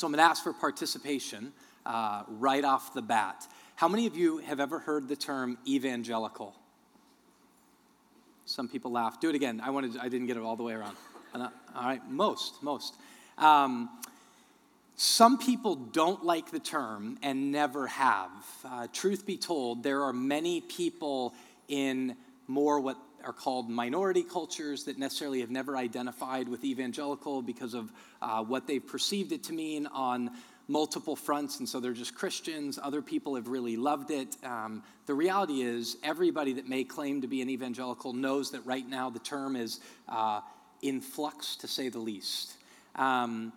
So I'm going to ask for participation uh, right off the bat. How many of you have ever heard the term evangelical? Some people laugh. Do it again. I wanted. I didn't get it all the way around. Uh, all right, most, most. Um, some people don't like the term and never have. Uh, truth be told, there are many people in more what are called minority cultures that necessarily have never identified with evangelical because of uh, what they've perceived it to mean on multiple fronts, and so they're just Christians. Other people have really loved it. Um, the reality is, everybody that may claim to be an evangelical knows that right now the term is uh, in flux, to say the least. Um,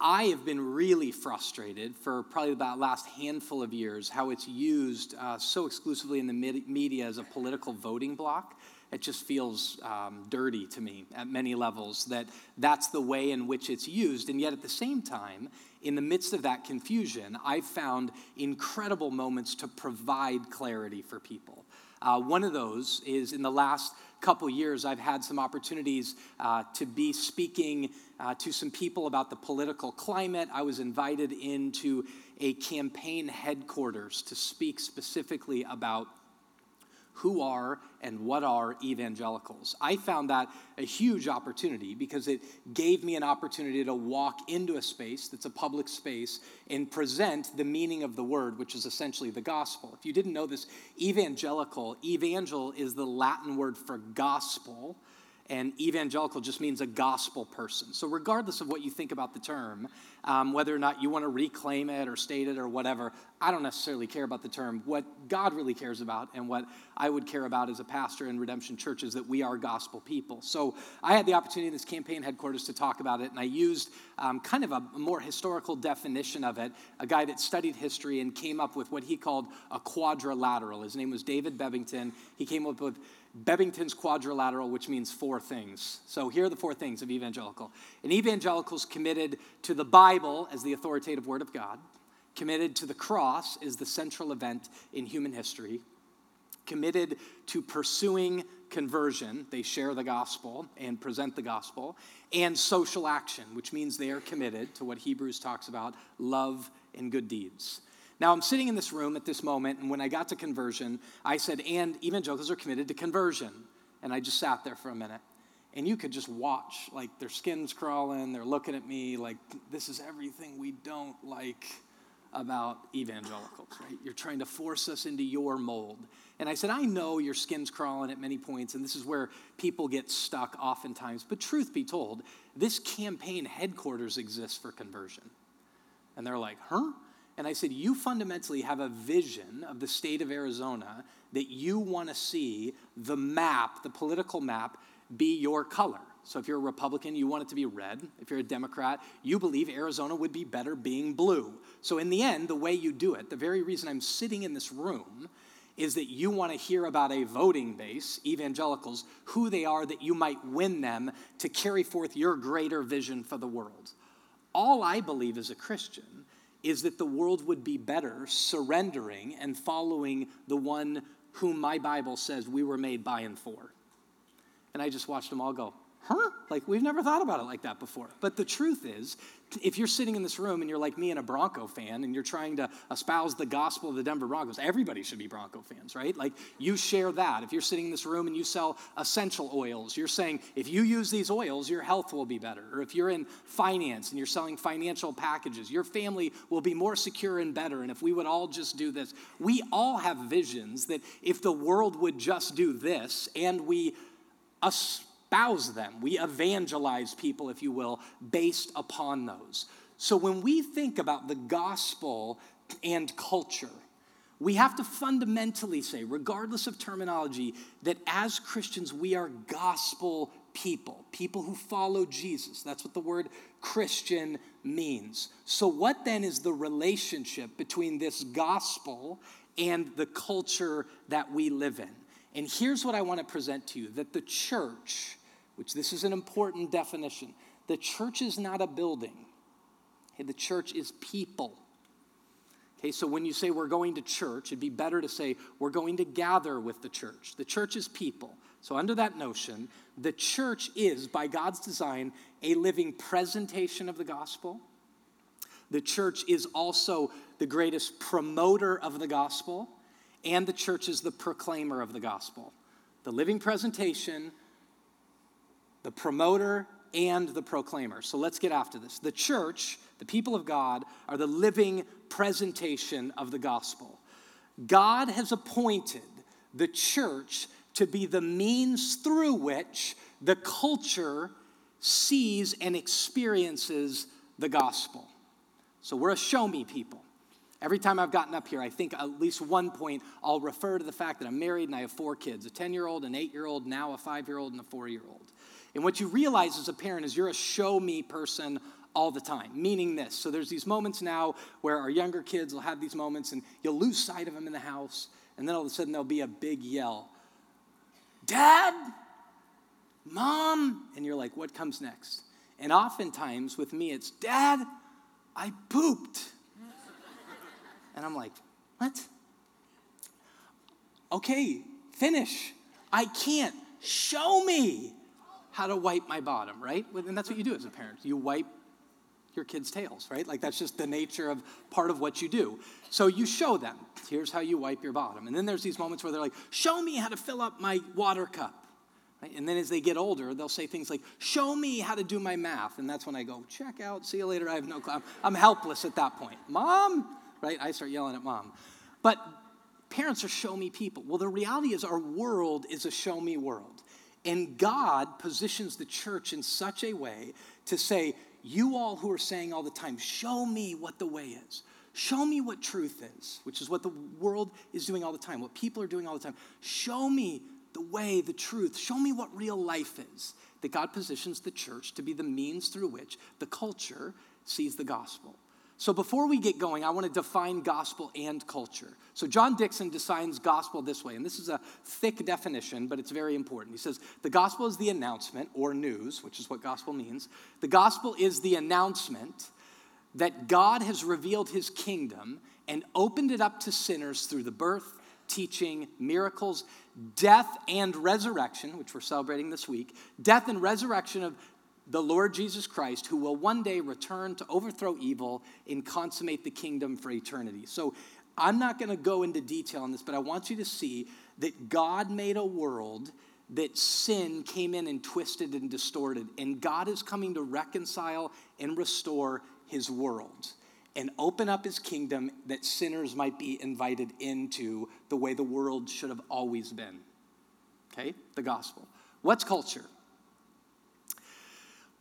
I have been really frustrated for probably about last handful of years how it's used uh, so exclusively in the media as a political voting block it just feels um, dirty to me at many levels that that's the way in which it's used. And yet, at the same time, in the midst of that confusion, I've found incredible moments to provide clarity for people. Uh, one of those is in the last couple years, I've had some opportunities uh, to be speaking uh, to some people about the political climate. I was invited into a campaign headquarters to speak specifically about who are and what are evangelicals. I found that a huge opportunity because it gave me an opportunity to walk into a space that's a public space and present the meaning of the word, which is essentially the gospel. If you didn't know this, evangelical, evangel is the Latin word for gospel and evangelical just means a gospel person. So, regardless of what you think about the term, um, whether or not you want to reclaim it or state it or whatever, I don't necessarily care about the term. What God really cares about and what I would care about as a pastor in Redemption Church is that we are gospel people. So, I had the opportunity in this campaign headquarters to talk about it, and I used um, kind of a more historical definition of it. A guy that studied history and came up with what he called a quadrilateral. His name was David Bebbington. He came up with Bebbington's quadrilateral, which means four things. So here are the four things of evangelical. An evangelical is committed to the Bible as the authoritative word of God, committed to the cross as the central event in human history, committed to pursuing conversion, they share the gospel and present the gospel, and social action, which means they are committed to what Hebrews talks about love and good deeds. Now, I'm sitting in this room at this moment, and when I got to conversion, I said, and evangelicals are committed to conversion. And I just sat there for a minute. And you could just watch, like their skin's crawling, they're looking at me like, this is everything we don't like about evangelicals, right? You're trying to force us into your mold. And I said, I know your skin's crawling at many points, and this is where people get stuck oftentimes. But truth be told, this campaign headquarters exists for conversion. And they're like, huh? And I said, You fundamentally have a vision of the state of Arizona that you want to see the map, the political map, be your color. So if you're a Republican, you want it to be red. If you're a Democrat, you believe Arizona would be better being blue. So in the end, the way you do it, the very reason I'm sitting in this room is that you want to hear about a voting base, evangelicals, who they are that you might win them to carry forth your greater vision for the world. All I believe as a Christian is that the world would be better surrendering and following the one whom my Bible says we were made by and for. And I just watched them all go, huh? Like, we've never thought about it like that before. But the truth is, if you're sitting in this room and you're like me and a Bronco fan and you're trying to espouse the gospel of the Denver Broncos, everybody should be Bronco fans, right? Like, you share that. If you're sitting in this room and you sell essential oils, you're saying, if you use these oils, your health will be better. Or if you're in finance and you're selling financial packages, your family will be more secure and better. And if we would all just do this, we all have visions that if the world would just do this and we us espouse them. We evangelize people, if you will, based upon those. So when we think about the gospel and culture, we have to fundamentally say, regardless of terminology, that as Christians, we are gospel people, people who follow Jesus. That's what the word Christian means. So, what then is the relationship between this gospel and the culture that we live in? And here's what I want to present to you that the church which this is an important definition. The church is not a building. Okay, the church is people. Okay, so when you say we're going to church, it'd be better to say we're going to gather with the church. The church is people. So, under that notion, the church is, by God's design, a living presentation of the gospel, The church is also the greatest promoter of the gospel, and the church is the proclaimer of the gospel. The living presentation, the promoter, and the proclaimer. So let's get after this. The church, the people of God, are the living presentation of the gospel. God has appointed the church to be the means through which the culture sees and experiences the gospel. So we're a show me people. Every time I've gotten up here, I think at least one point I'll refer to the fact that I'm married and I have four kids a 10 year old, an 8 year old, now a 5 year old, and a 4 year old. And what you realize as a parent is you're a show me person all the time, meaning this. So there's these moments now where our younger kids will have these moments and you'll lose sight of them in the house, and then all of a sudden there'll be a big yell Dad, Mom, and you're like, what comes next? And oftentimes with me, it's Dad, I pooped. And I'm like, what? Okay, finish. I can't. Show me how to wipe my bottom, right? And that's what you do as a parent. You wipe your kids' tails, right? Like that's just the nature of part of what you do. So you show them, here's how you wipe your bottom. And then there's these moments where they're like, show me how to fill up my water cup. Right? And then as they get older, they'll say things like, show me how to do my math. And that's when I go, check out, see you later, I have no clue. I'm helpless at that point. Mom, right? I start yelling at mom. But parents are show me people. Well, the reality is our world is a show me world. And God positions the church in such a way to say, you all who are saying all the time, show me what the way is. Show me what truth is, which is what the world is doing all the time, what people are doing all the time. Show me the way, the truth. Show me what real life is. That God positions the church to be the means through which the culture sees the gospel. So before we get going, I want to define gospel and culture. So John Dickson defines gospel this way, and this is a thick definition, but it's very important. He says the gospel is the announcement or news, which is what gospel means. The gospel is the announcement that God has revealed his kingdom and opened it up to sinners through the birth, teaching, miracles, death, and resurrection, which we're celebrating this week, death and resurrection of the Lord Jesus Christ, who will one day return to overthrow evil and consummate the kingdom for eternity. So I'm not going to go into detail on this, but I want you to see that God made a world that sin came in and twisted and distorted, and God is coming to reconcile and restore his world and open up his kingdom that sinners might be invited into the way the world should have always been. Okay? The gospel. What's culture?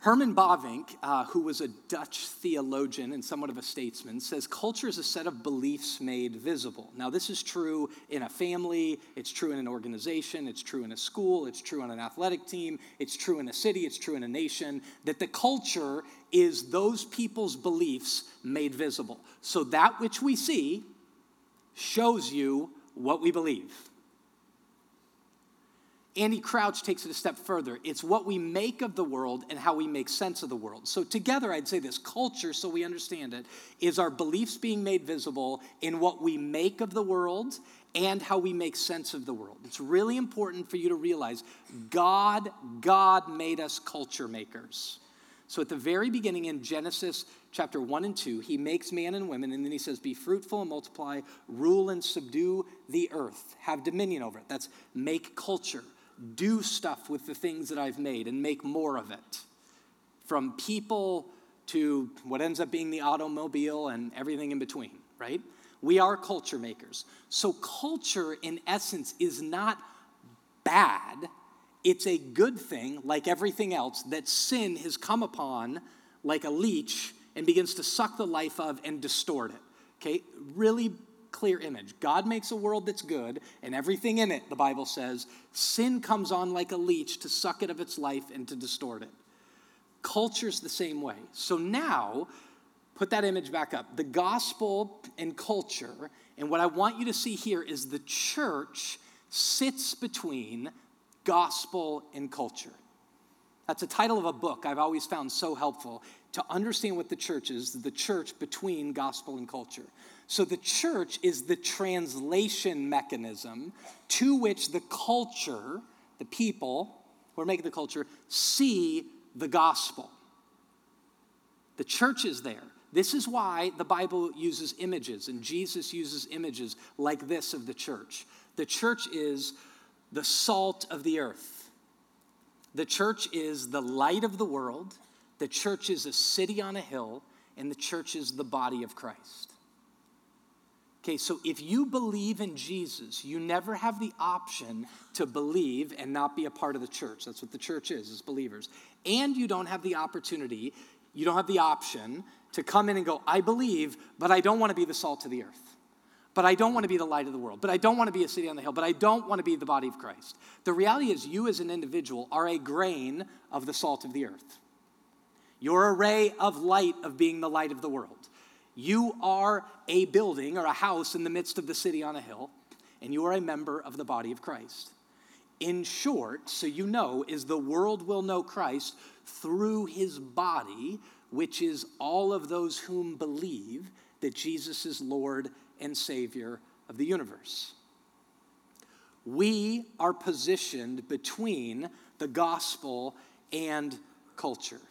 Herman Bavinck, uh, who was a Dutch theologian and somewhat of a statesman, says culture is a set of beliefs made visible. Now, this is true in a family, it's true in an organization, it's true in a school, it's true on an athletic team, it's true in a city, it's true in a nation, that the culture is those people's beliefs made visible. So, that which we see shows you what we believe. Andy Crouch takes it a step further. It's what we make of the world and how we make sense of the world. So, together, I'd say this culture, so we understand it, is our beliefs being made visible in what we make of the world and how we make sense of the world. It's really important for you to realize God, God made us culture makers. So, at the very beginning in Genesis chapter 1 and 2, he makes man and women, and then he says, Be fruitful and multiply, rule and subdue the earth, have dominion over it. That's make culture do stuff with the things that I've made and make more of it. From people to what ends up being the automobile and everything in between, right? We are culture makers. So, culture, in essence, is not bad. It's a good thing, like everything else, that sin has come upon like a leech and begins to suck the life of and distort it. Okay? Really clear image. God makes a world that's good, and everything in it, the Bible says, sin comes on like a leech to suck it of its life and to distort it. Culture's the same way. So now, put that image back up. The gospel and culture, and what I want you to see here is the church sits between gospel and culture. That's a title of a book I've always found so helpful to understand what the church is, the church between gospel and culture. So the church is the translation mechanism to which the culture, the people who are making the culture, see the gospel. The church is there. This is why the Bible uses images, and Jesus uses images like this of the church. The church is the salt of the earth, the church is the light of the world, the church is a city on a hill, and the church is the body of Christ. Okay, so if you believe in Jesus, you never have the option to believe and not be a part of the church. That's what the church is, is believers. And you don't have the opportunity, you don't have the option to come in and go, I believe, but I don't want to be the salt of the earth. But I don't want to be the light of the world. But I don't want to be a city on the hill. But I don't want to be the body of Christ. The reality is, you as an individual are a grain of the salt of the earth. You're a ray of light of being the light of the world. You are a building or a house in the midst of the city on a hill, and you are a member of the body of Christ. In short, so you know, is the world will know Christ through his body, which is all of those whom believe that Jesus is Lord and Savior of the universe. We are positioned between the gospel and culture.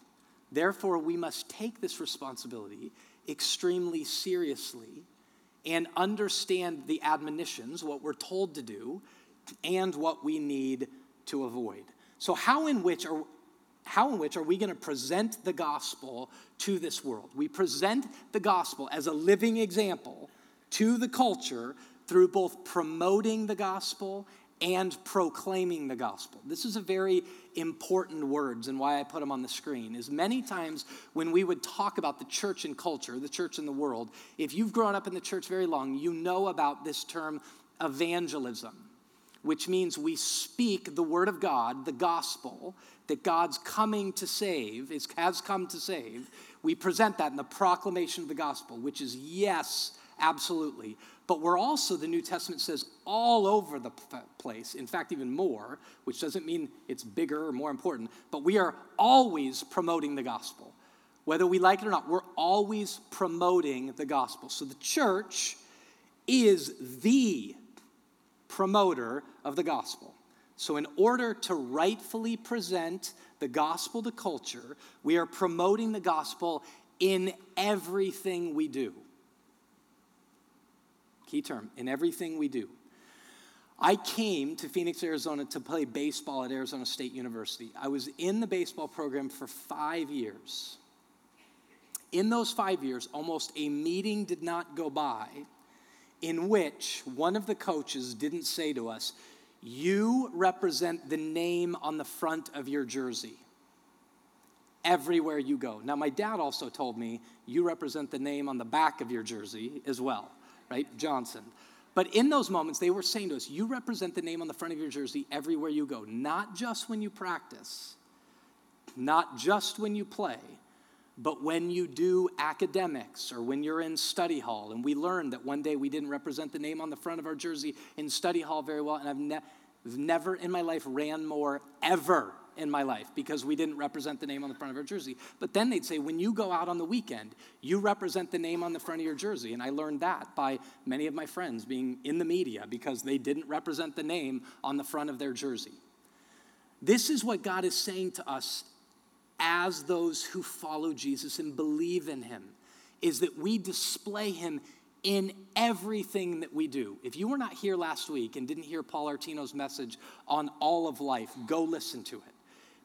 Therefore, we must take this responsibility extremely seriously and understand the admonitions, what we're told to do, and what we need to avoid. So, how in which are how in which are we going to present the gospel to this world? We present the gospel as a living example to the culture through both promoting the gospel and proclaiming the gospel. This is a very important words and why I put them on the screen is many times when we would talk about the church and culture, the church and the world, if you've grown up in the church very long, you know about this term evangelism, which means we speak the word of God, the gospel that God's coming to save, is has come to save. We present that in the proclamation of the gospel, which is yes, absolutely but we're also, the New Testament says, all over the place, in fact, even more, which doesn't mean it's bigger or more important, but we are always promoting the gospel. Whether we like it or not, we're always promoting the gospel. So the church is the promoter of the gospel. So, in order to rightfully present the gospel to culture, we are promoting the gospel in everything we do. Key term, in everything we do. I came to Phoenix, Arizona to play baseball at Arizona State University. I was in the baseball program for five years. In those five years, almost a meeting did not go by in which one of the coaches didn't say to us, You represent the name on the front of your jersey everywhere you go. Now, my dad also told me, You represent the name on the back of your jersey as well right? Johnson. But in those moments, they were saying to us, You represent the name on the front of your jersey everywhere you go, not just when you practice, not just when you play, but when you do academics or when you're in study hall. And we learned that one day we didn't represent the name on the front of our jersey in study hall very well, and I've ne- never in my life ran more ever in my life because we didn't represent the name on the front of our jersey. But then they'd say, when you go out on the weekend, you represent the name on the front of your jersey. And I learned that by many of my friends being in the media because they didn't represent the name on the front of their jersey. This is what God is saying to us as those who follow Jesus and believe in him is that we display him in everything that we do. If you were not here last week and didn't hear Paul Artino's message on all of life, go listen to it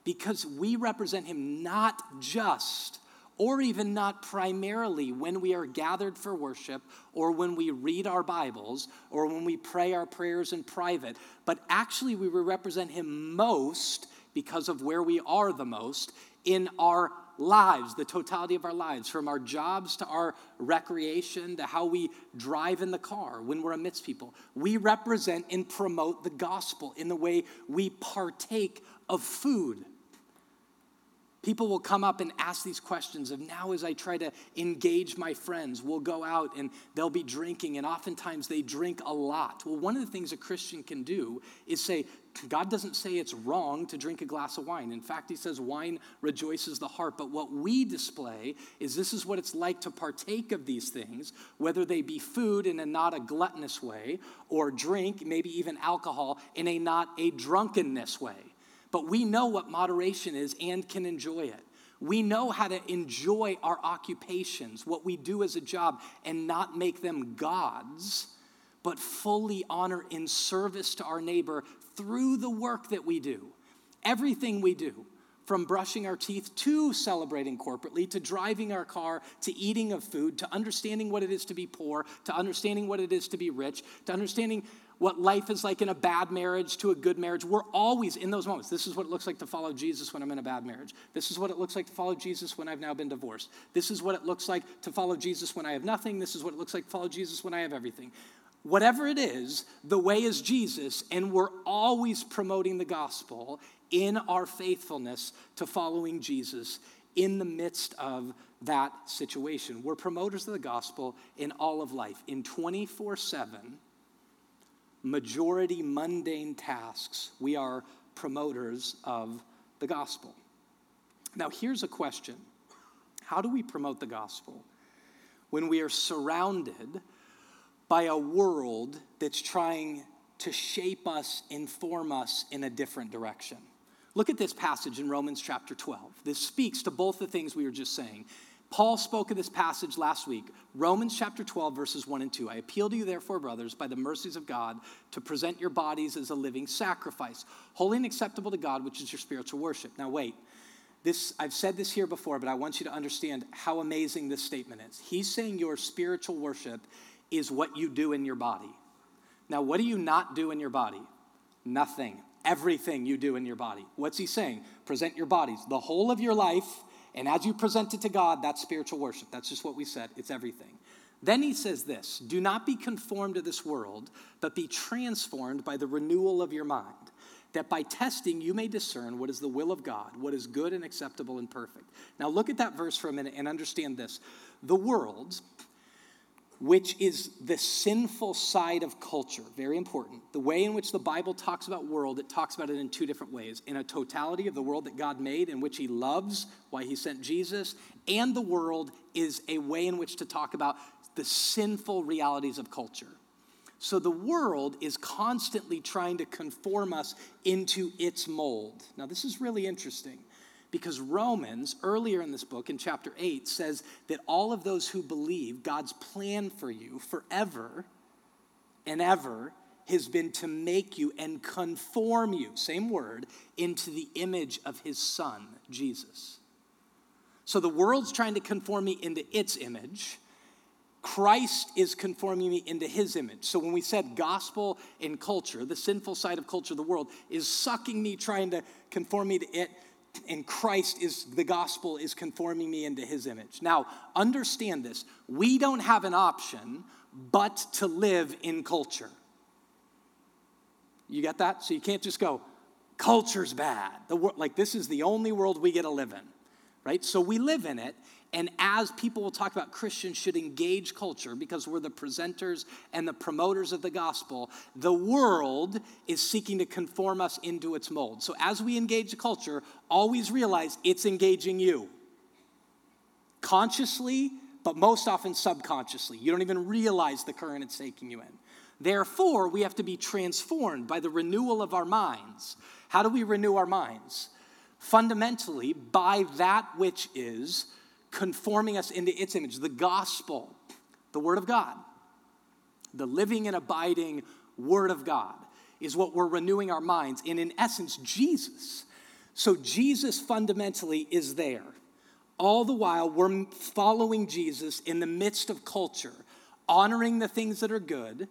because we represent him not just or even not primarily when we are gathered for worship or when we read our Bibles or when we pray our prayers in private, but actually we represent him most because of where we are the most in our lives, the totality of our lives, from our jobs to our recreation to how we drive in the car when we're amidst people. We represent and promote the gospel in the way we partake of food People will come up and ask these questions of now as I try to engage my friends, we'll go out and they'll be drinking, and oftentimes they drink a lot. Well, one of the things a Christian can do is say, God doesn't say it's wrong to drink a glass of wine. In fact, He says wine rejoices the heart. But what we display is this is what it's like to partake of these things, whether they be food in a not a gluttonous way, or drink, maybe even alcohol, in a not a drunkenness way but we know what moderation is and can enjoy it. We know how to enjoy our occupations, what we do as a job, and not make them gods, but fully honor in service to our neighbor through the work that we do. Everything we do, from brushing our teeth to celebrating corporately, to driving our car, to eating of food, to understanding what it is to be poor, to understanding what it is to be rich, to understanding what life is like in a bad marriage to a good marriage. We're always in those moments. This is what it looks like to follow Jesus when I'm in a bad marriage. This is what it looks like to follow Jesus when I've now been divorced. This is what it looks like to follow Jesus when I have nothing. This is what it looks like to follow Jesus when I have everything. Whatever it is, the way is Jesus, and we're always promoting the gospel in our faithfulness to following Jesus in the midst of that situation. We're promoters of the gospel in all of life, in 24 7 majority mundane tasks, we are promoters of the gospel. Now, here's a question How do we promote the gospel when we are surrounded by a world that's trying to shape us, inform us in a different direction? Look at this passage in Romans chapter 12. This speaks to both the things we were just saying Paul spoke of this passage last week, Romans chapter 12, verses 1 and 2. I appeal to you, therefore, brothers, by the mercies of God, to present your bodies as a living sacrifice, holy and acceptable to God, which is your spiritual worship. Now, wait. This, I've said this here before, but I want you to understand how amazing this statement is. He's saying your spiritual worship is what you do in your body. Now, what do you not do in your body? Nothing. Everything you do in your body. What's he saying? Present your bodies. The whole of your life and as you present it to God, that's spiritual worship. That's just what we said. It's everything. Then he says this Do not be conformed to this world, but be transformed by the renewal of your mind, that by testing you may discern what is the will of God, what is good and acceptable and perfect. Now look at that verse for a minute and understand this. The world, which is the sinful side of culture. Very important. The way in which the Bible talks about world, it talks about it in two different ways. In a totality of the world that God made, in which He loves, why He sent Jesus, and the world is a way in which to talk about the sinful realities of culture. So the world is constantly trying to conform us into its mold. Now, this is really interesting because Romans, earlier in this book, in chapter 8, says that all of those who believe God's plan for you forever and ever has been to make you and conform you, same word, into the image of his son, Jesus. So the world's trying to conform me into its image. Christ is conforming me into his image. So when we said gospel and culture, the sinful side of culture, the world, is sucking me, trying to conform me to it, and Christ is the gospel is conforming me into his image. Now, understand this. We don't have an option but to live in culture. You get that? So you can't just go, culture's bad. The wor- like this is the only world we get to live in. Right? So we live in it, and as people will talk about, Christians should engage culture because we're the presenters and the promoters of the gospel. The world is seeking to conform us into its mold. So as we engage culture, always realize it's engaging you consciously, but most often subconsciously. You don't even realize the current it's taking you in. Therefore, we have to be transformed by the renewal of our minds. How do we renew our minds? Fundamentally, by that which is conforming us into its image, the gospel, the Word of God, the living and abiding Word of God is what we're renewing our minds. And in essence, Jesus. So Jesus fundamentally is there. All the while, we're following Jesus in the midst of culture, honoring the things that are good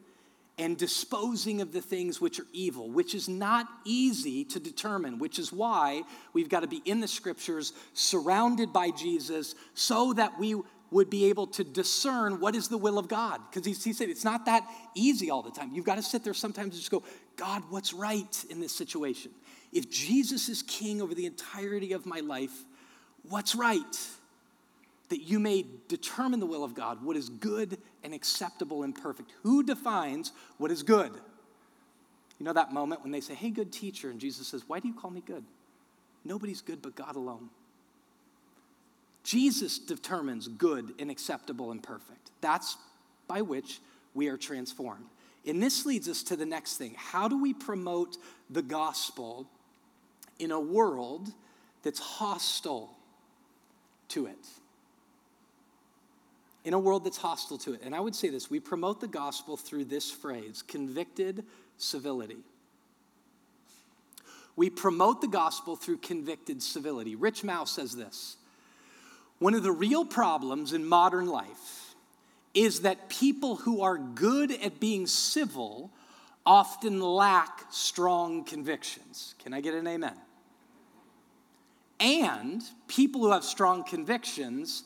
and disposing of the things which are evil, which is not easy to determine, which is why we've got to be in the scriptures, surrounded by Jesus, so that we would be able to discern what is the will of God. Because he, he said it's not that easy all the time. You've got to sit there sometimes and just go, God, what's right in this situation? If Jesus is king over the entirety of my life, what's right? That you may determine the will of God, what is good and acceptable and perfect. Who defines what is good? You know that moment when they say, Hey, good teacher, and Jesus says, Why do you call me good? Nobody's good but God alone. Jesus determines good and acceptable and perfect. That's by which we are transformed. And this leads us to the next thing. How do we promote the gospel in a world that's hostile to it. In a world that's hostile to it. And I would say this we promote the gospel through this phrase convicted civility. We promote the gospel through convicted civility. Rich Mouw says this One of the real problems in modern life is that people who are good at being civil often lack strong convictions. Can I get an amen? And people who have strong convictions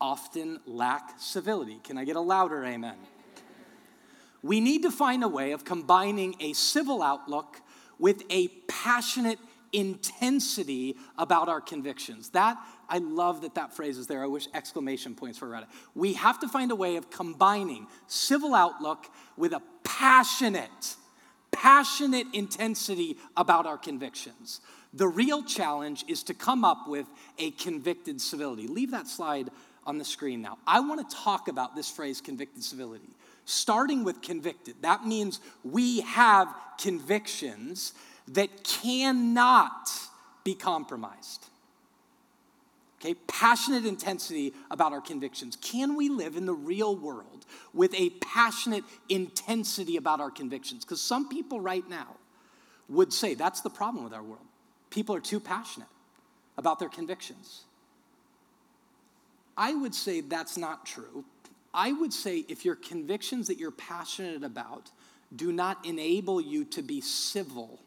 often lack civility. Can I get a louder amen? We need to find a way of combining a civil outlook with a passionate intensity about our convictions. That, I love that that phrase is there. I wish exclamation points were around it. We have to find a way of combining civil outlook with a passionate, passionate intensity about our convictions. The real challenge is to come up with a convicted civility. Leave that slide on the screen now. I want to talk about this phrase, convicted civility starting with convicted. That means we have convictions that cannot be compromised. Okay, passionate intensity about our convictions. Can we live in the real world with a passionate intensity about our convictions? Because some people right now would say that's the problem with our world. People are too passionate about their convictions. I would say that's not true I would say if your convictions that you're passionate about do not enable you to be civil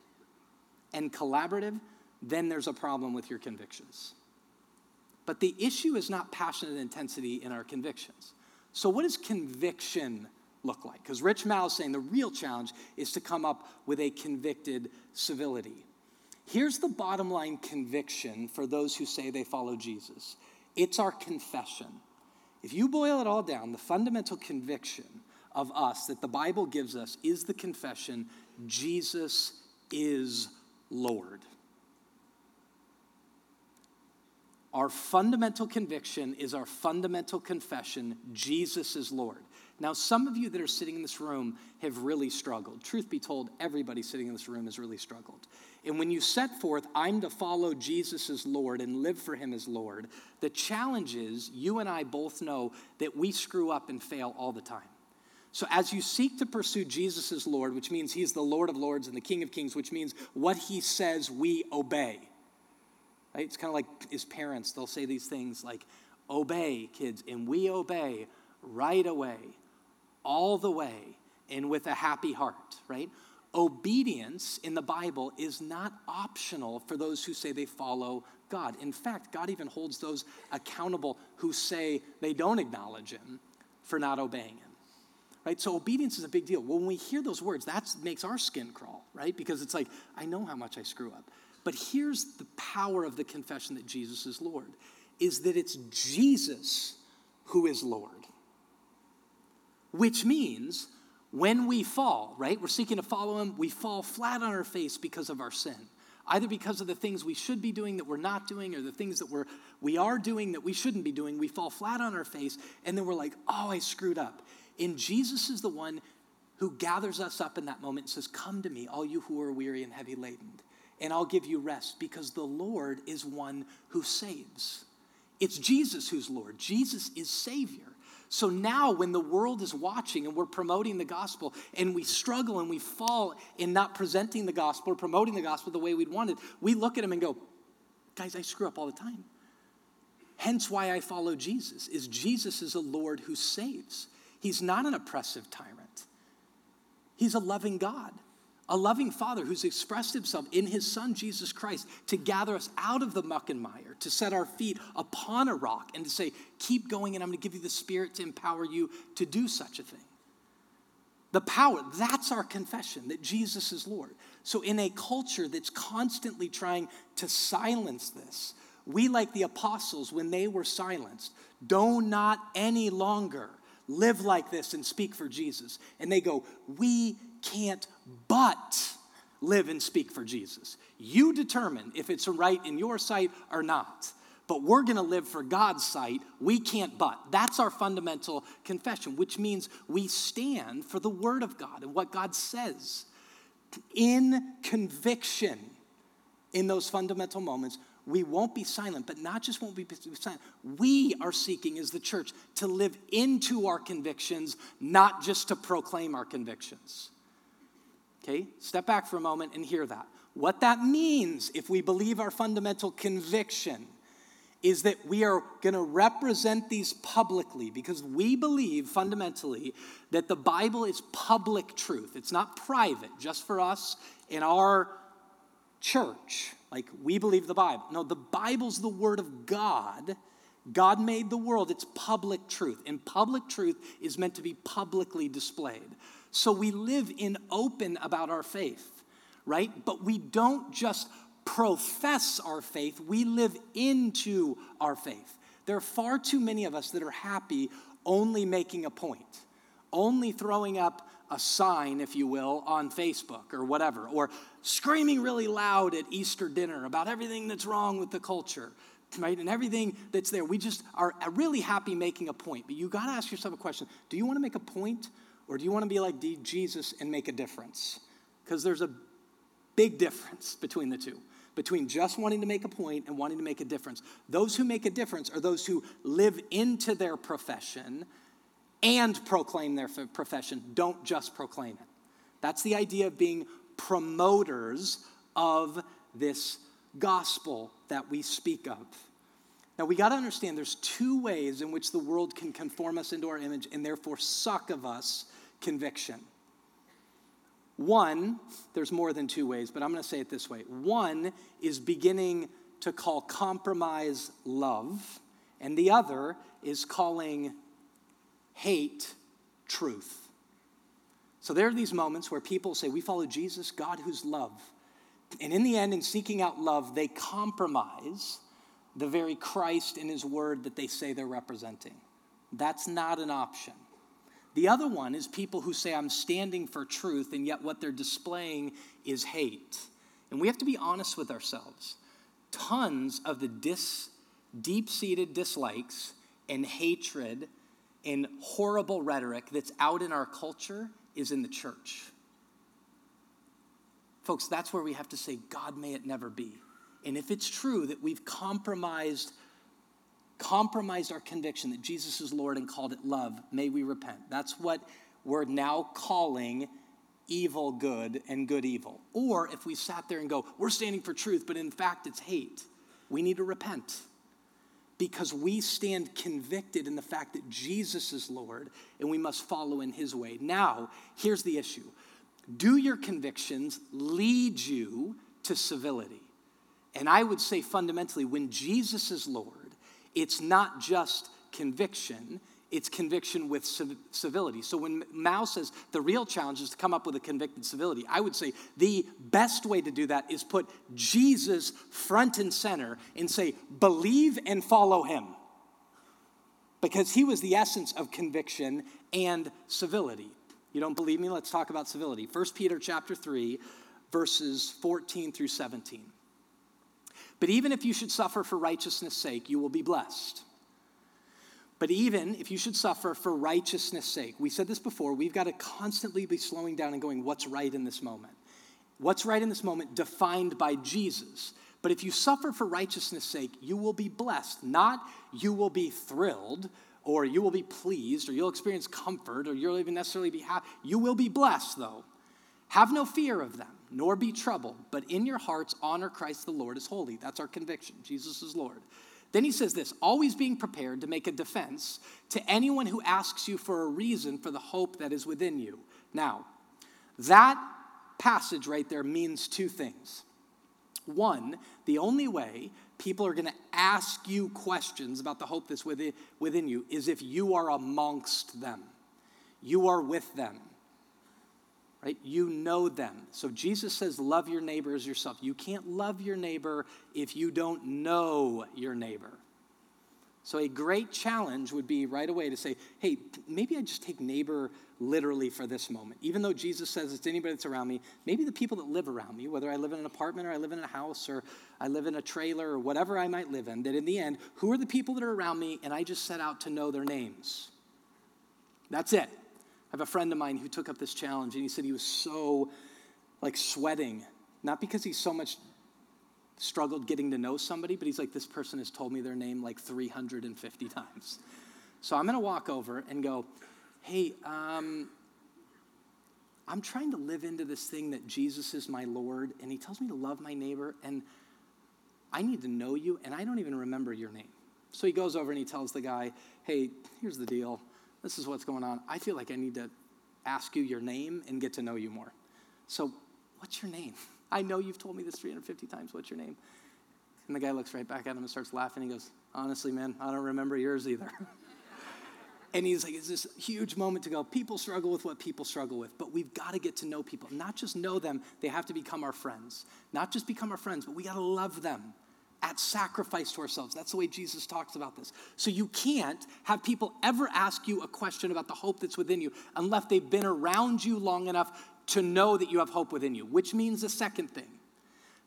and collaborative, then there's a problem with your convictions. But the issue is not passionate intensity in our convictions. So, what does conviction look like? Because Rich Mouw is saying the real challenge is to come up with a convicted civility. Here's the bottom line conviction for those who say they follow Jesus it's our confession. If you boil it all down, the fundamental conviction of us that the Bible gives us is the confession Jesus is Lord. Our fundamental conviction is our fundamental confession Jesus is Lord. Now, some of you that are sitting in this room have really struggled. Truth be told, everybody sitting in this room has really struggled. And when you set forth, I'm to follow Jesus as Lord and live for him as Lord, the challenge is you and I both know that we screw up and fail all the time. So, as you seek to pursue Jesus as Lord, which means He's the Lord of Lords and the King of Kings, which means what He says we obey. Right? It's kind of like as parents, they'll say these things like, obey, kids, and we obey right away all the way and with a happy heart, right? Obedience in the Bible is not optional for those who say they follow God. In fact, God even holds those accountable who say they don't acknowledge Him for not obeying Him. Right? So obedience is a big deal. Well, When we hear those words, that makes our skin crawl, right? Because it's like, I know how much I screw up. But here's the power of the confession that Jesus is Lord is that it's Jesus who is Lord which means when we fall, right, we're seeking to follow him, we fall flat on our face because of our sin. Either because of the things we should be doing that we're not doing, or the things that we're, we are doing that we shouldn't be doing, we fall flat on our face, and then we're like, oh, I screwed up. And Jesus is the one who gathers us up in that moment and says, Come to me, all you who are weary and heavy laden, and I'll give you rest, because the Lord is one who saves. It's Jesus who's Lord, Jesus is Savior. So now, when the world is watching and we're promoting the gospel and we struggle and we fall in not presenting the gospel or promoting the gospel the way we'd wanted, we look at them and go, guys, I screw up all the time. Hence why I follow Jesus, is Jesus is a Lord who saves. He's not an oppressive tyrant. He's a loving God a loving father who's expressed himself in his son Jesus Christ to gather us out of the muck and mire, to set our feet upon a rock, and to say, Keep going, and I'm going to give you the Spirit to empower you to do such a thing. The power, that's our confession that Jesus is Lord. So, in a culture that's constantly trying to silence this, we, like the apostles, when they were silenced, do not any longer live like this and speak for Jesus. And they go, We can't but live and speak for Jesus. You determine if it's right in your sight or not. But we're going to live for God's sight. We can't but. That's our fundamental confession, which means we stand for the Word of God and what God says in conviction in those fundamental moments, we won't be silent, but not just won't be silent. We are seeking as the church to live into our convictions, not just to proclaim our convictions. Okay, step back for a moment and hear that. What that means, if we believe our fundamental conviction, is that we are going to represent these publicly because we believe fundamentally that the Bible is public truth. It's not private, just for us in our church. Like we believe the Bible. No, the Bible's the Word of God. God made the world, it's public truth. And public truth is meant to be publicly displayed. So we live in open about our faith, right? But we don't just profess our faith, we live into our faith. There are far too many of us that are happy only making a point, only throwing up a sign, if you will, on Facebook or whatever, or screaming really loud at Easter dinner about everything that's wrong with the culture, right? And everything that's there. We just are really happy making a point. But you got to ask yourself a question Do you want to make a point, or do you want to be like Jesus and make a difference? Because there's a big difference between the two between just wanting to make a point and wanting to make a difference. Those who make a difference are those who live into their profession and proclaim their profession, don't just proclaim it. That's the idea of being promoters of this gospel that we speak of. Now, we got to understand there's two ways in which the world can conform us into our image and therefore suck of us conviction. One, there's more than two ways, but I'm going to say it this way. One is beginning to call compromise love, and the other is calling hate truth. So there are these moments where people say, We follow Jesus, God who's love. And in the end, in seeking out love, they compromise the very Christ in his word that they say they're representing. That's not an option. The other one is people who say, I'm standing for truth, and yet what they're displaying is hate. And we have to be honest with ourselves. Tons of the dis, deep seated dislikes and hatred and horrible rhetoric that's out in our culture is in the church. Folks, that's where we have to say, God, may it never be. And if it's true that we've compromised compromised our conviction that Jesus is Lord and called it love, may we repent. That's what we're now calling evil good and good evil. Or if we sat there and go, we're standing for truth, but in fact it's hate, we need to repent because we stand convicted in the fact that Jesus is Lord and we must follow in his way. Now, here's the issue do your convictions lead you to civility? And I would say fundamentally, when Jesus is Lord, it's not just conviction, it's conviction with civility. So when Mouw says the real challenge is to come up with a convicted civility, I would say the best way to do that is put Jesus front and center and say, believe and follow him. Because he was the essence of conviction and civility. You don't believe me? Let's talk about civility. 1 Peter chapter 3, verses 14 through 17. But even if you should suffer for righteousness' sake, you will be blessed. But even if you should suffer for righteousness' sake, we said this before, we've got to constantly be slowing down and going, what's right in this moment? What's right in this moment defined by Jesus. But if you suffer for righteousness' sake, you will be blessed. Not you will be thrilled or you will be pleased or you'll experience comfort or you'll even necessarily be happy. You will be blessed, though. Have no fear of them nor be troubled, but in your hearts honor Christ the Lord as holy. That's our conviction. Jesus is Lord. Then he says this always being prepared to make a defense to anyone who asks you for a reason for the hope that is within you. Now, that passage right there means two things. One, the only way people are going to ask you questions about the hope that's within, within you is if you are amongst them, you are with them right? You know them. So Jesus says, love your neighbor as yourself. You can't love your neighbor if you don't know your neighbor. So a great challenge would be right away to say, hey, maybe I just take neighbor literally for this moment. Even though Jesus says it's anybody that's around me, maybe the people that live around me, whether I live in an apartment or I live in a house or I live in a trailer or whatever I might live in, that in the end, who are the people that are around me and I just set out to know their names. That's it. I have a friend of mine who took up this challenge, and he said he was so like sweating, not because he's so much struggled getting to know somebody, but he's like, this person has told me their name like 350 times. So I'm going to walk over and go, hey, um, I'm trying to live into this thing that Jesus is my Lord, and he tells me to love my neighbor, and I need to know you, and I don't even remember your name. So he goes over and he tells the guy, hey, here's the deal. This is what's going on. I feel like I need to ask you your name and get to know you more. So, what's your name? I know you've told me this 350 times. What's your name? And the guy looks right back at him and starts laughing. He goes, Honestly, man, I don't remember yours either. and he's like, It's this huge moment to go. People struggle with what people struggle with, but we've got to get to know people. Not just know them, they have to become our friends. Not just become our friends, but we got to love them at sacrifice to ourselves. That's the way Jesus talks about this. So you can't have people ever ask you a question about the hope that's within you unless they've been around you long enough to know that you have hope within you, which means the second thing.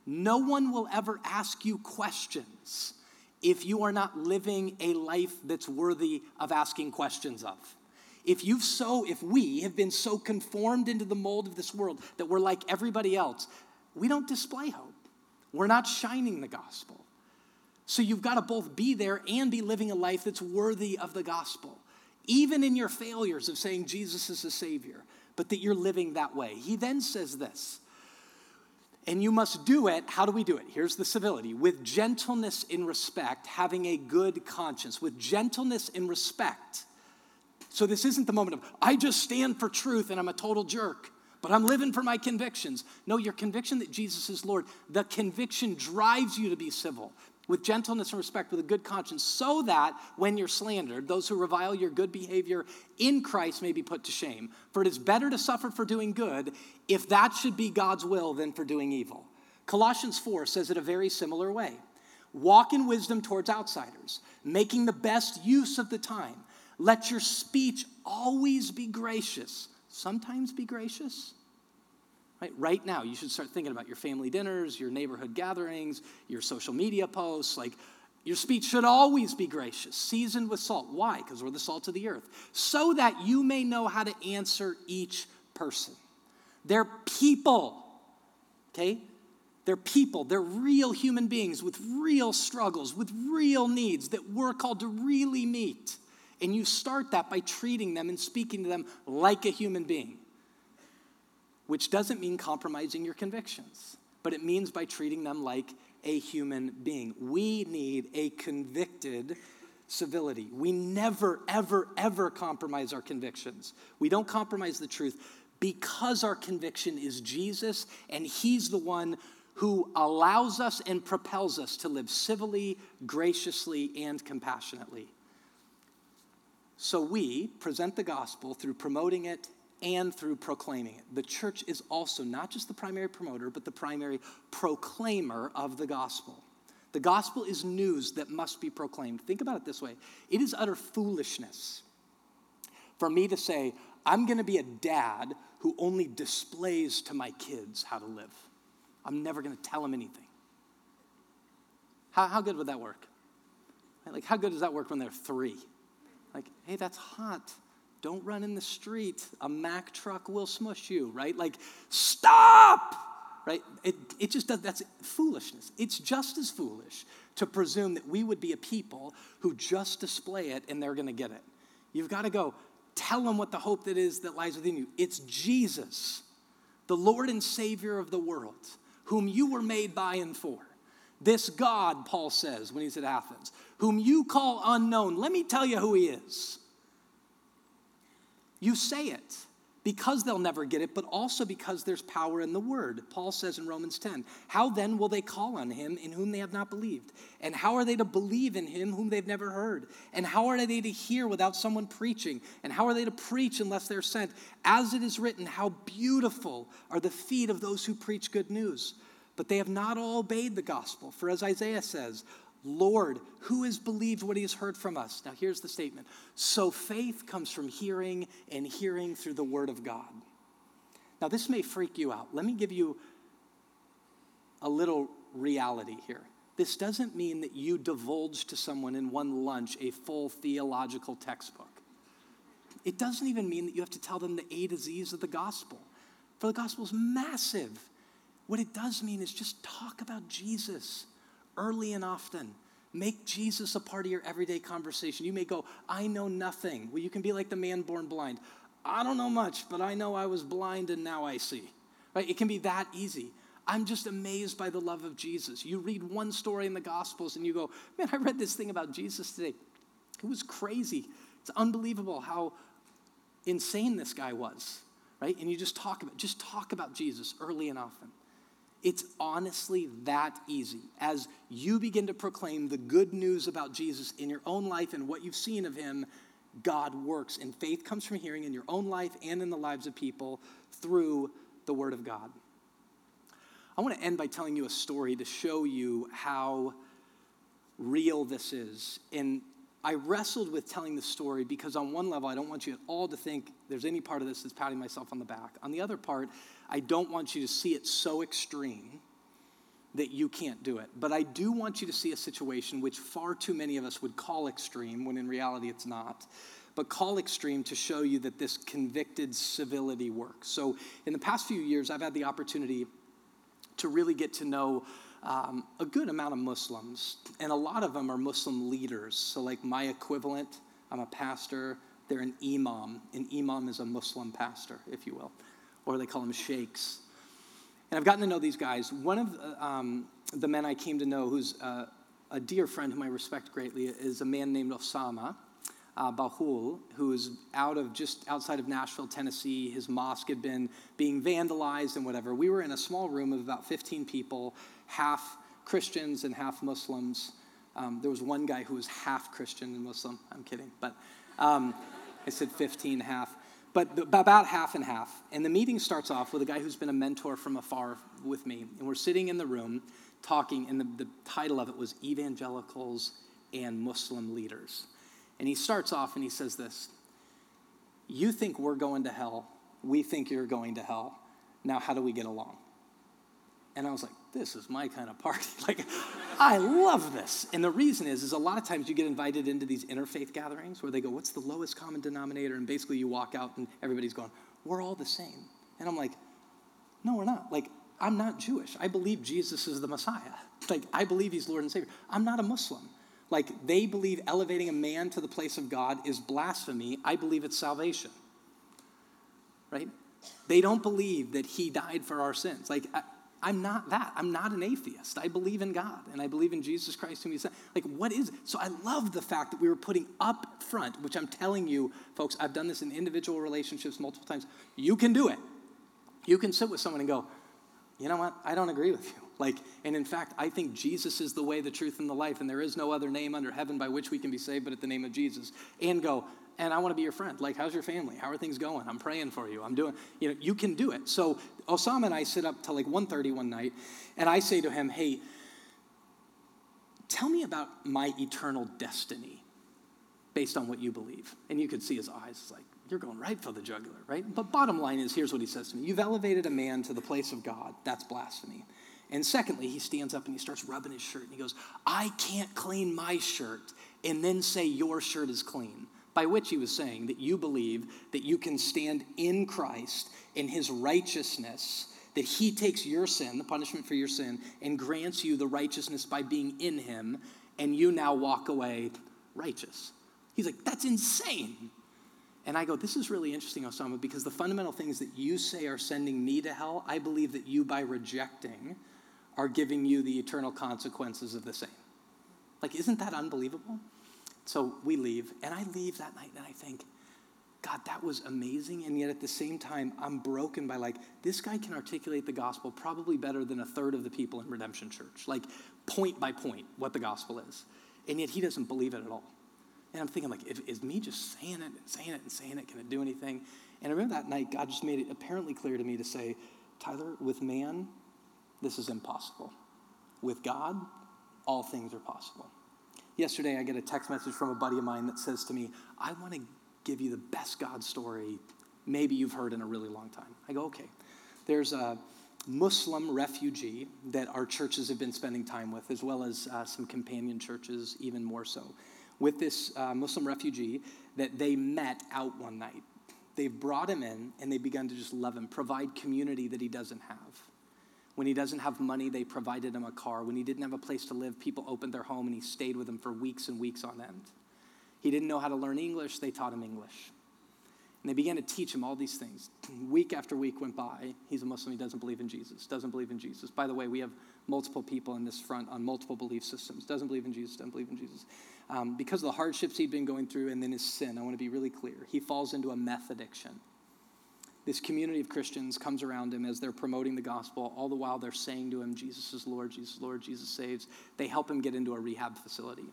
No one will ever ask you questions if you are not living a life that's worthy of asking questions of. If you've so, if we have been so conformed into the mold of this world that we're like everybody else, we don't display hope. We're not shining the gospel. So you've got to both be there and be living a life that's worthy of the gospel, even in your failures of saying Jesus is a Savior, but that you're living that way. He then says this, and you must do it. How do we do it? Here's the civility with gentleness in respect, having a good conscience, with gentleness in respect. So this isn't the moment of, I just stand for truth and I'm a total jerk but I'm living for my convictions. No, your conviction that Jesus is Lord, the conviction drives you to be civil with gentleness and respect, with a good conscience, so that when you're slandered, those who revile your good behavior in Christ may be put to shame. For it is better to suffer for doing good, if that should be God's will, than for doing evil. Colossians 4 says it a very similar way. Walk in wisdom towards outsiders, making the best use of the time. Let your speech always be gracious. Sometimes be gracious, Right? right now, you should start thinking about your family dinners, your neighborhood gatherings, your social media posts. Like, your speech should always be gracious, seasoned with salt. Why? Because we're the salt of the earth. So that you may know how to answer each person. They're people, okay? They're people. They're real human beings with real struggles, with real needs that we're called to really meet. And you start that by treating them and speaking to them like a human being which doesn't mean compromising your convictions, but it means by treating them like a human being. We need a convicted civility. We never, ever, ever compromise our convictions. We don't compromise the truth because our conviction is Jesus, and He's the one who allows us and propels us to live civilly, graciously, and compassionately. So we present the gospel through promoting it and through proclaiming it. The church is also not just the primary promoter, but the primary proclaimer of the gospel. The gospel is news that must be proclaimed. Think about it this way it is utter foolishness for me to say, I'm going to be a dad who only displays to my kids how to live. I'm never going to tell them anything. How, how good would that work? Like, how good does that work when they're three? Like, hey, that's hot. Don't run in the street. A Mack truck will smush you, right? Like, stop! Right? It, it just does, that's foolishness. It's just as foolish to presume that we would be a people who just display it and they're going to get it. You've got to go tell them what the hope that is that lies within you. It's Jesus, the Lord and Savior of the world, whom you were made by and for. This God, Paul says when he's at Athens, whom you call unknown. Let me tell you who he is. You say it because they'll never get it, but also because there's power in the word. Paul says in Romans 10, How then will they call on him in whom they have not believed? And how are they to believe in him whom they've never heard? And how are they to hear without someone preaching? And how are they to preach unless they're sent? As it is written, How beautiful are the feet of those who preach good news. But they have not all obeyed the gospel. For as Isaiah says, Lord, who has believed what he has heard from us? Now, here's the statement. So faith comes from hearing, and hearing through the word of God. Now, this may freak you out. Let me give you a little reality here. This doesn't mean that you divulge to someone in one lunch a full theological textbook. It doesn't even mean that you have to tell them the A to Z's of the gospel. For the gospel is massive. What it does mean is just talk about Jesus early and often. Make Jesus a part of your everyday conversation. You may go, I know nothing. Well, you can be like the man born blind. I don't know much, but I know I was blind and now I see. Right? It can be that easy. I'm just amazed by the love of Jesus. You read one story in the Gospels and you go, man, I read this thing about Jesus today. It was crazy. It's unbelievable how insane this guy was, right? And you just talk about just talk about Jesus early and often. It's honestly that easy. As you begin to proclaim the good news about Jesus in your own life and what you've seen of him, God works. And faith comes from hearing in your own life and in the lives of people through the Word of God. I want to end by telling you a story to show you how real this is. And I wrestled with telling the story because, on one level, I don't want you at all to think there's any part of this that's patting myself on the back. On the other part, I don't want you to see it so extreme that you can't do it. But I do want you to see a situation which far too many of us would call extreme when in reality it's not. But call extreme to show you that this convicted civility works. So, in the past few years, I've had the opportunity to really get to know um, a good amount of Muslims, and a lot of them are Muslim leaders. So, like my equivalent, I'm a pastor, they're an imam. An imam is a Muslim pastor, if you will, or they call them sheikhs. And I've gotten to know these guys. One of um, the men I came to know, who's uh, a dear friend whom I respect greatly, is a man named Osama uh, Bahloul, who is out of just outside of Nashville, Tennessee. His mosque had been being vandalized and whatever. We were in a small room of about 15 people, half Christians and half Muslims. Um, there was one guy who was half Christian and Muslim. I'm kidding, but um, I said 15, half. But about half and half. And the meeting starts off with a guy who's been a mentor from afar with me. And we're sitting in the room talking, and the, the title of it was Evangelicals and Muslim Leaders. And he starts off and he says this You think we're going to hell. We think you're going to hell. Now, how do we get along? And I was like, this is my kind of party. like, I love this. And the reason is, is a lot of times you get invited into these interfaith gatherings where they go, what's the lowest common denominator? And basically you walk out and everybody's going, we're all the same. And I'm like, no, we're not. Like, I'm not Jewish. I believe Jesus is the Messiah. Like, I believe he's Lord and Savior. I'm not a Muslim. Like they believe elevating a man to the place of God is blasphemy. I believe it's salvation. Right? They don't believe that he died for our sins. Like, I, am not that. I'm not an atheist. I believe in God and I believe in Jesus Christ whom he sent. Like, what is it? So I love the fact that we were putting up front, which I'm telling you, folks, I've done this in individual relationships multiple times. You can do it. You can sit with someone and go, you know what? I don't agree with you. Like, and in fact, I think Jesus is the way, the truth, and the life, and there is no other name under heaven by which we can be saved but at the name of Jesus. And go, and I want to be your friend. Like, how's your family? How are things going? I'm praying for you. I'm doing, you know, you can do it. So Osama and I sit up till like 1.30 one night, and I say to him, hey, tell me about my eternal destiny based on what you believe. And you could see his eyes like, you're going right for the jugular, right? But bottom line is, here's what he says to me. You've elevated a man to the place of God. That's blasphemy. And secondly, he stands up and he starts rubbing his shirt and he goes, I can't clean my shirt and then say your shirt is clean. By which he was saying that you believe that you can stand in Christ in his righteousness, that he takes your sin, the punishment for your sin, and grants you the righteousness by being in him, and you now walk away righteous. He's like, that's insane. And I go, this is really interesting, Osama, because the fundamental things that you say are sending me to hell, I believe that you, by rejecting, are giving you the eternal consequences of the same. Like, isn't that unbelievable? So we leave, and I leave that night, and I think, God, that was amazing. And yet at the same time, I'm broken by like, this guy can articulate the gospel probably better than a third of the people in Redemption Church, like point by point, what the gospel is. And yet he doesn't believe it at all. And I'm thinking, like, is me just saying it and saying it and saying it, can it do anything? And I remember that night, God just made it apparently clear to me to say, Tyler, with man, this is impossible. With God, all things are possible. Yesterday, I get a text message from a buddy of mine that says to me, I want to give you the best God story maybe you've heard in a really long time. I go, okay. There's a Muslim refugee that our churches have been spending time with, as well as uh, some companion churches, even more so, with this uh, Muslim refugee that they met out one night. They've brought him in and they've begun to just love him, provide community that he doesn't have When he doesn't have money, they provided him a car. When he didn't have a place to live, people opened their home and he stayed with them for weeks and weeks on end. He didn't know how to learn English, they taught him English. And they began to teach him all these things. Week after week went by. He's a Muslim, he doesn't believe in Jesus, doesn't believe in Jesus. By the way, we have multiple people in this front on multiple belief systems. Doesn't believe in Jesus, doesn't believe in Jesus. Um, because of the hardships he'd been going through and then his sin, I want to be really clear. He falls into a meth addiction. This community of Christians comes around him as they're promoting the gospel. All the while, they're saying to him, Jesus is Lord, Jesus is Lord, Jesus saves. They help him get into a rehab facility.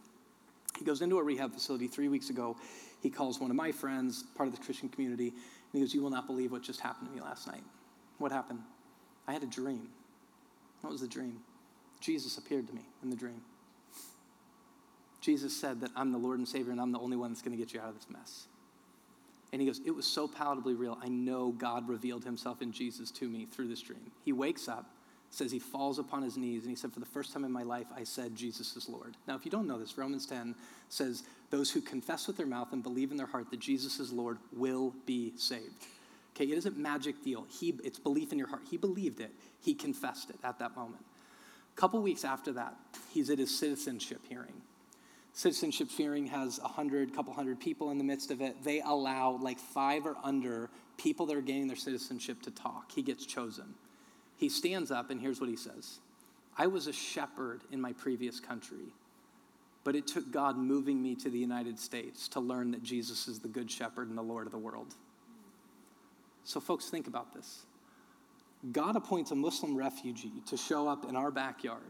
He goes into a rehab facility three weeks ago. He calls one of my friends, part of the Christian community, and he goes, You will not believe what just happened to me last night. What happened? I had a dream. What was the dream? Jesus appeared to me in the dream. Jesus said that I'm the Lord and Savior and I'm the only one that's going to get you out of this mess. And he goes, It was so palatably real. I know God revealed himself in Jesus to me through this dream. He wakes up, says he falls upon his knees, and he said, For the first time in my life, I said, Jesus is Lord. Now, if you don't know this, Romans 10 says, Those who confess with their mouth and believe in their heart that Jesus is Lord will be saved. Okay, it isn't magic deal. He, it's belief in your heart. He believed it. He confessed it at that moment. A couple weeks after that, he's at his citizenship hearing. Citizenship Fearing has a hundred, couple hundred people in the midst of it. They allow like five or under people that are gaining their citizenship to talk. He gets chosen. He stands up and here's what he says I was a shepherd in my previous country, but it took God moving me to the United States to learn that Jesus is the good shepherd and the Lord of the world. So, folks, think about this. God appoints a Muslim refugee to show up in our backyard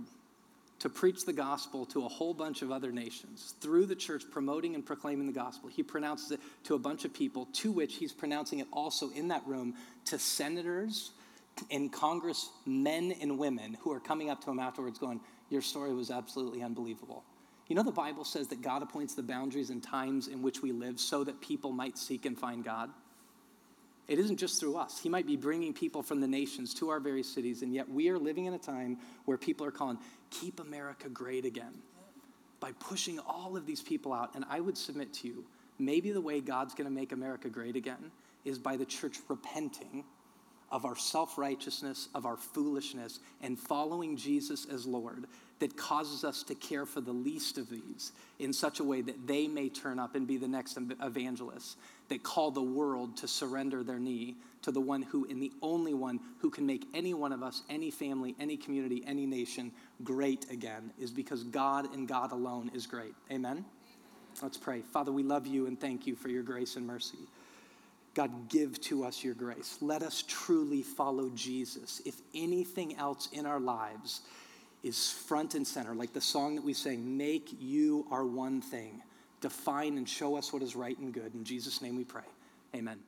to preach the gospel to a whole bunch of other nations through the church promoting and proclaiming the gospel. He pronounces it to a bunch of people, to which he's pronouncing it also in that room to senators and Congress men and women who are coming up to him afterwards going, Your story was absolutely unbelievable. You know, the Bible says that God appoints the boundaries and times in which we live so that people might seek and find God. It isn't just through us. He might be bringing people from the nations to our very cities, and yet we are living in a time where people are calling, keep America great again by pushing all of these people out. And I would submit to you, maybe the way God's going to make America great again is by the church repenting of our self righteousness, of our foolishness, and following Jesus as Lord that causes us to care for the least of these in such a way that they may turn up and be the next evangelists that call the world to surrender their knee to the one who, and the only one who can make any one of us, any family, any community, any nation great again, is because God and God alone is great. Amen? Let's pray. Father, we love you and thank you for your grace and mercy. God, give to us your grace. Let us truly follow Jesus. If anything else in our lives is front and center, like the song that we sang, make you our one thing, define and show us what is right and good. In Jesus' name we pray. Amen.